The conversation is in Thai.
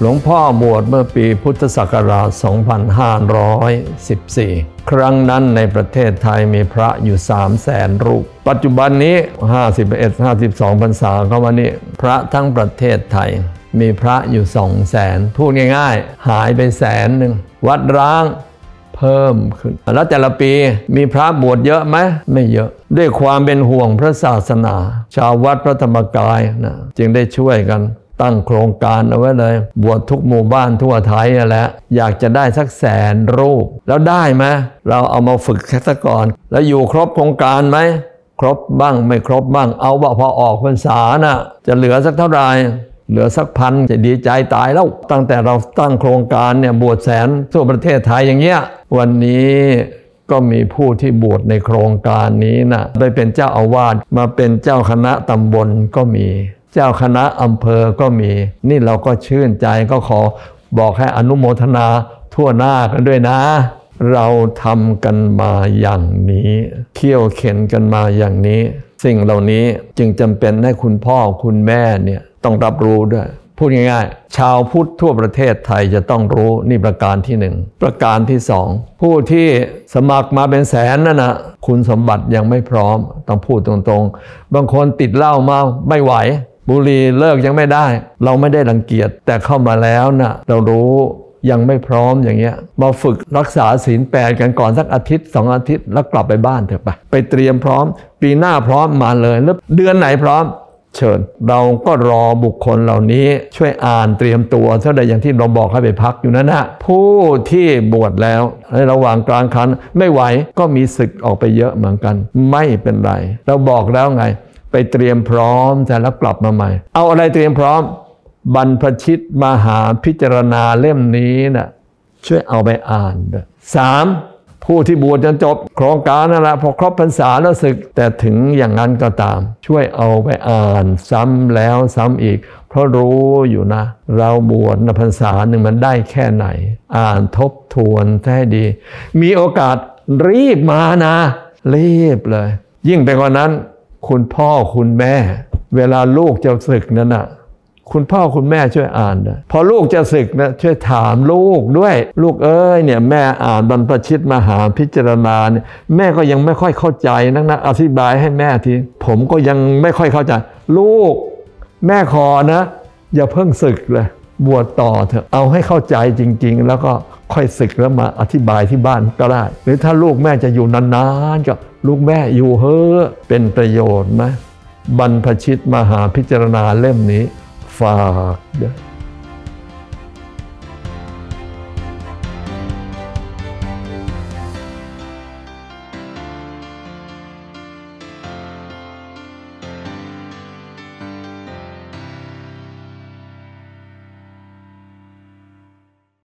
หลวงพ่อบวชเมื่อปีพุทธศักราช 2514 ครั้งนั้นในประเทศไทยมีพระอยู่ 3 0 0แสนรูป ปัจจุบันนี้ 51 52พรรษาเข้ามานี้พระทั้งประเทศไทย มีพระอยู่ 2 0 0แสนพูดง่ายๆ หายไปแสนหนึ่ง วัดร้างเพิ่มขึ้น แล้วแต่ละปีมีพระบวชเยอะไหมไม่เยอะ ด้วยความเป็นห่วงพระศาสนา ชาววัดพระธรรมกายนะจึงได้ช่วยกัน ตั้งโครงการเอาไว้เลย บวชทุกหมู่บ้านทั่วไทยนั่นแหละอยากจะได้สักแสนรูป แล้วได้ไหมเราเอามาฝึกแค่ตะก่อน แล้วอยู่ครบโครงการไหมครบบ้างไม่ครบบ้าง เอาว่าพอออกพรรษาน่ะจะเหลือสักเท่าไหร่เหลือสักพันจะดีใจตายแล้ว ตั้งแต่เราตั้งโครงการเนี่ยบวชแสนทั่วประเทศไทยอย่างเงี้ยวันนี้ก็มีผู้ที่บวชในโครงการนี้นะได้เป็นเจ้าอาวาสมาเป็นเจ้าคณะตำบลก็มี เจ้าคณะอำเภอก็มี นี่เราก็ชื่นใจก็ขอบอกให้อนุโมทนาทั่วหน้ากันด้วยนะ เราทำกันมาอย่างนี้เขี่ยวเข็นกันมาอย่างนี้ สิ่งเหล่านี้จึงจำเป็นให้คุณพ่อคุณแม่เนี่ยต้องรับรู้ด้วยพูดง่ายๆ ชาวพุทธทั่วประเทศไทยจะต้องรู้นี่ประการที่หนึ่งประการที่สองผู้ที่สมัครมาเป็นแสนนั่นนะคุณสมบัติยังไม่พร้อม ต้องพูดตรงๆ บางคนติดเหล้ามาไม่ไหว บุหรี่เลิกยังไม่ได้ เราไม่ได้รังเกียจแต่เข้ามาแล้วนะเรารู้ยังไม่พร้อมอย่างเงี้ยมาฝึกรักษาศีลแปดกันก่อนสักอาทิตย์สองอาทิตย์แล้วกลับไปบ้านเถอะไปไปเตรียมพร้อม ปีหน้าพร้อมมาเลยแล้วเดือนไหนพร้อม เชิญ เราก็รอบุคคลเหล่านี้ช่วยอ่านเตรียมตัวเท่าใดอย่างที่เราบอกให้ไปพักอยู่นั่นนะผู้ที่บวชแล้วในระหว่างกลางคันไม่ไหวก็มีศึกออกไปเยอะเหมือนกัน ไม่เป็นไร เราบอกแล้วไง ไปเตรียมพร้อมแต่แล้วกลับมาใหม่ เอาอะไรเตรียมพร้อม บรรพชิตมหาพิจารณาเล่มนี้นะ่ะช่วยเอาไปอ่านด้วยสามผู้ที่บวชจนจบโครงการนั่นแหละพอครบพรรษาแล้วศึก แต่ถึงอย่างนั้นก็ตาม ช่วยเอาไปอ่านซ้ำแล้วซ้ำอีก เพราะรู้อยู่นะ เราบวชในพรรษาหนึ่งมันได้แค่ไหน อ่านทบทวนให้ดี มีโอกาสรีบมานะ รีบเลย ยิ่งไปกว่านั้น คุณพ่อคุณแม่ เวลาลูกจะศึกนั่นน่ะคุณพ่อคุณแม่ช่วยอ่านนะพอลูกจะศึกนะช่วยถามลูกด้วย ลูกเอ้ยเนี่ยแม่อ่านบรรพชิตมหาพิจารณาเนี่ยแม่ก็ยังไม่ค่อยเข้าใจนักนะอธิบายให้แม่ทีผมก็ยังไม่ค่อยเข้าใจ ลูก แม่ขอนะ อย่าเพิ่งศึกเลย บวชต่อเถอะเอาให้เข้าใจจริง ๆ แล้วก็ค่อยศึกแล้วมาอธิบายที่บ้านก็ได้ หรือถ้าลูกแม่จะอยู่นานๆก็ลูกแม่อยู่เฮ้อเป็นประโยชน์ไหมบรรพชิตมหาพิจารณาเล่มนี้ ฝากเด้อ